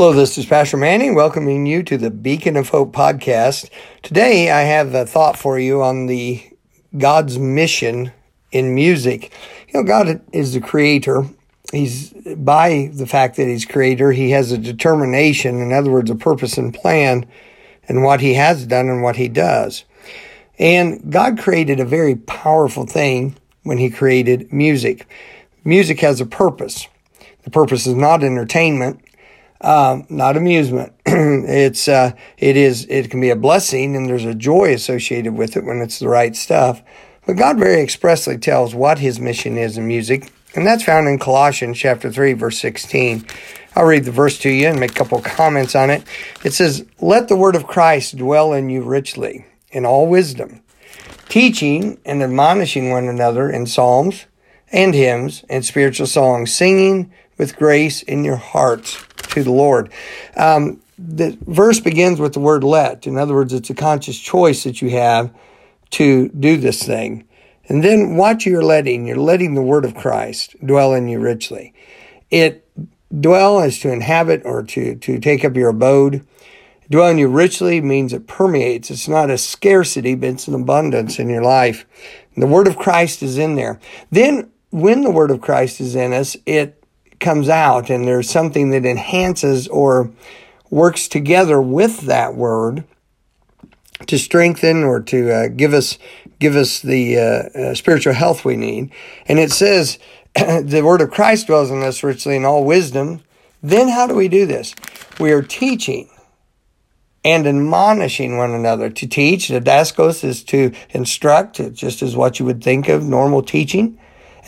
Hello, this is Pastor Manning welcoming you to the Beacon of Hope podcast. Today I have a thought for you on the God's mission in music. You know, God is the creator. He's by the fact that he's creator, he has a determination, in other words, a purpose and plan and what he has done and what he does. And God created a very powerful thing when he created music. Music has a purpose. The purpose is not entertainment um, not amusement. it's uh, it is it can be a blessing, and there's a joy associated with it when it's the right stuff. But God very expressly tells what His mission is in music, and that's found in Colossians chapter three, verse sixteen. I'll read the verse to you and make a couple comments on it. It says, "Let the word of Christ dwell in you richly, in all wisdom, teaching and admonishing one another in psalms." And hymns and spiritual songs, singing with grace in your hearts to the Lord. Um, the verse begins with the word let. In other words, it's a conscious choice that you have to do this thing. And then what you're letting, you're letting the word of Christ dwell in you richly. It dwell is to inhabit or to, to take up your abode. Dwell in you richly means it permeates. It's not a scarcity, but it's an abundance in your life. And the word of Christ is in there. Then when the word of Christ is in us, it comes out and there's something that enhances or works together with that word to strengthen or to uh, give us give us the uh, uh, spiritual health we need. And it says the word of Christ dwells in us richly in all wisdom. Then how do we do this? We are teaching and admonishing one another. To teach, the didaskos is to instruct, just as what you would think of normal teaching.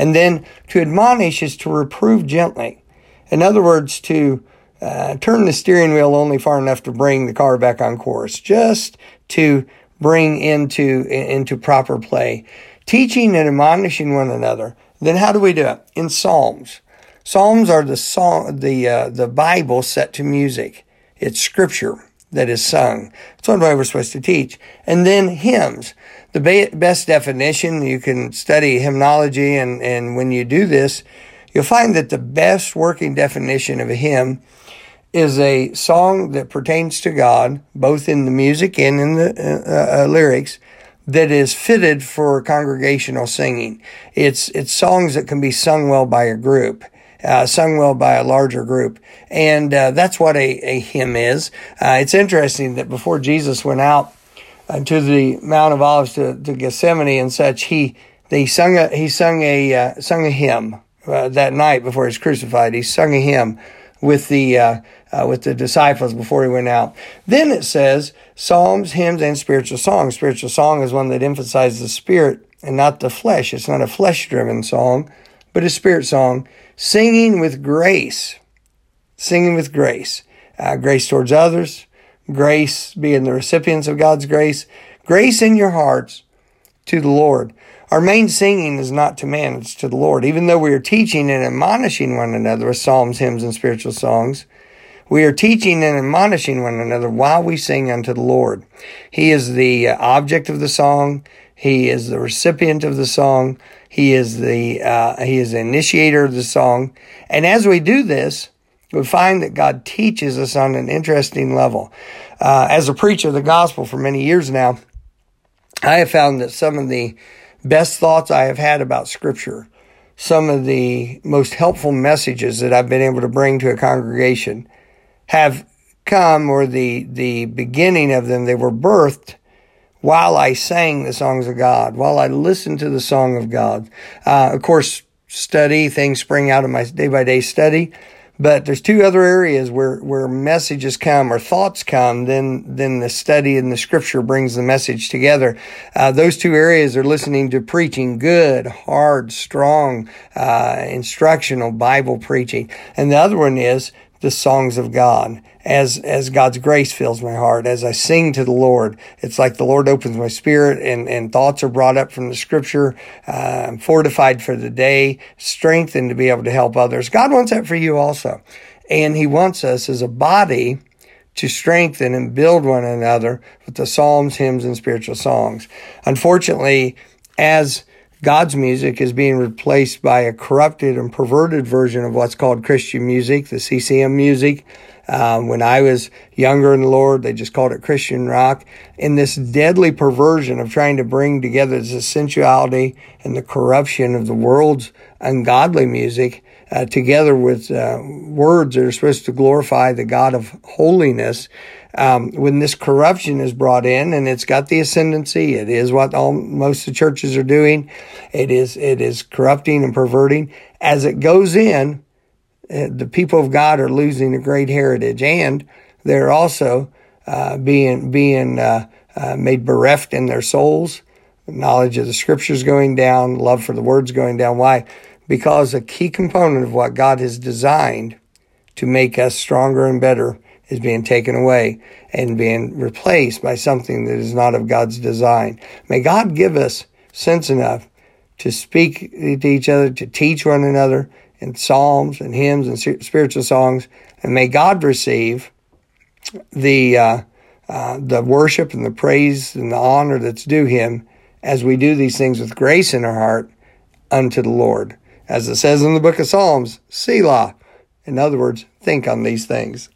And then to admonish is to reprove gently. In other words, to uh, turn the steering wheel only far enough to bring the car back on course, just to bring into, into proper play. Teaching and admonishing one another. Then how do we do it? In Psalms. Psalms are the song, the, uh, the Bible set to music. It's scripture that is sung. That's what we're supposed to teach. And then hymns. The ba- best definition, you can study hymnology, and, and when you do this, you'll find that the best working definition of a hymn is a song that pertains to God, both in the music and in the uh, uh, lyrics, that is fitted for congregational singing. It's it's songs that can be sung well by a group uh, sung well by a larger group. And uh, that's what a, a hymn is. Uh, it's interesting that before Jesus went out uh, to the Mount of Olives to, to Gethsemane and such, he he sung a he sung a uh, sung a hymn uh, that night before he was crucified. He sung a hymn with the uh, uh, with the disciples before he went out. Then it says psalms, hymns, and spiritual songs. Spiritual song is one that emphasizes the spirit and not the flesh. It's not a flesh driven song, but a spirit song singing with grace, singing with grace, uh, grace towards others, grace being the recipients of God's grace, grace in your hearts to the Lord. Our main singing is not to man, it's to the Lord. Even though we are teaching and admonishing one another with psalms, hymns, and spiritual songs, we are teaching and admonishing one another while we sing unto the Lord. He is the uh, object of the song. He is the recipient of the song. He is the uh, he is the initiator of the song. And as we do this, we find that God teaches us on an interesting level. Uh, as a preacher of the gospel for many years now, I have found that some of the best thoughts I have had about Scripture, some of the most helpful messages that I've been able to bring to a congregation, have come, or the the beginning of them, they were birthed while I sang the songs of God, while I listened to the song of God. Uh, of course, study, things spring out of my day by day study. But there's two other areas where, where messages come or thoughts come, then, then the study and the scripture brings the message together. Uh, those two areas are listening to preaching, good, hard, strong, uh, instructional Bible preaching. And the other one is the songs of God as as God's grace fills my heart as I sing to the Lord. It's like the Lord opens my spirit and and thoughts are brought up from the Scripture. Uh, I'm fortified for the day, strengthened to be able to help others. God wants that for you also, and He wants us as a body to strengthen and build one another with the psalms, hymns, and spiritual songs. Unfortunately, as God's music is being replaced by a corrupted and perverted version of what's called Christian music, the CCM music. Um, when I was younger in the Lord, they just called it Christian rock. In this deadly perversion of trying to bring together the sensuality and the corruption of the world's ungodly music uh, together with uh, words that are supposed to glorify the God of holiness, um, when this corruption is brought in and it's got the ascendancy, it is what all, most of the churches are doing. It is, it is corrupting and perverting. As it goes in, uh, the people of God are losing a great heritage and they're also, uh, being, being, uh, uh, made bereft in their souls. Knowledge of the scriptures going down, love for the words going down. Why? Because a key component of what God has designed to make us stronger and better is being taken away and being replaced by something that is not of God's design. May God give us sense enough to speak to each other, to teach one another in psalms and hymns and spiritual songs, and may God receive the uh, uh, the worship and the praise and the honor that's due Him as we do these things with grace in our heart unto the Lord. As it says in the book of Psalms, Selah. In other words, think on these things.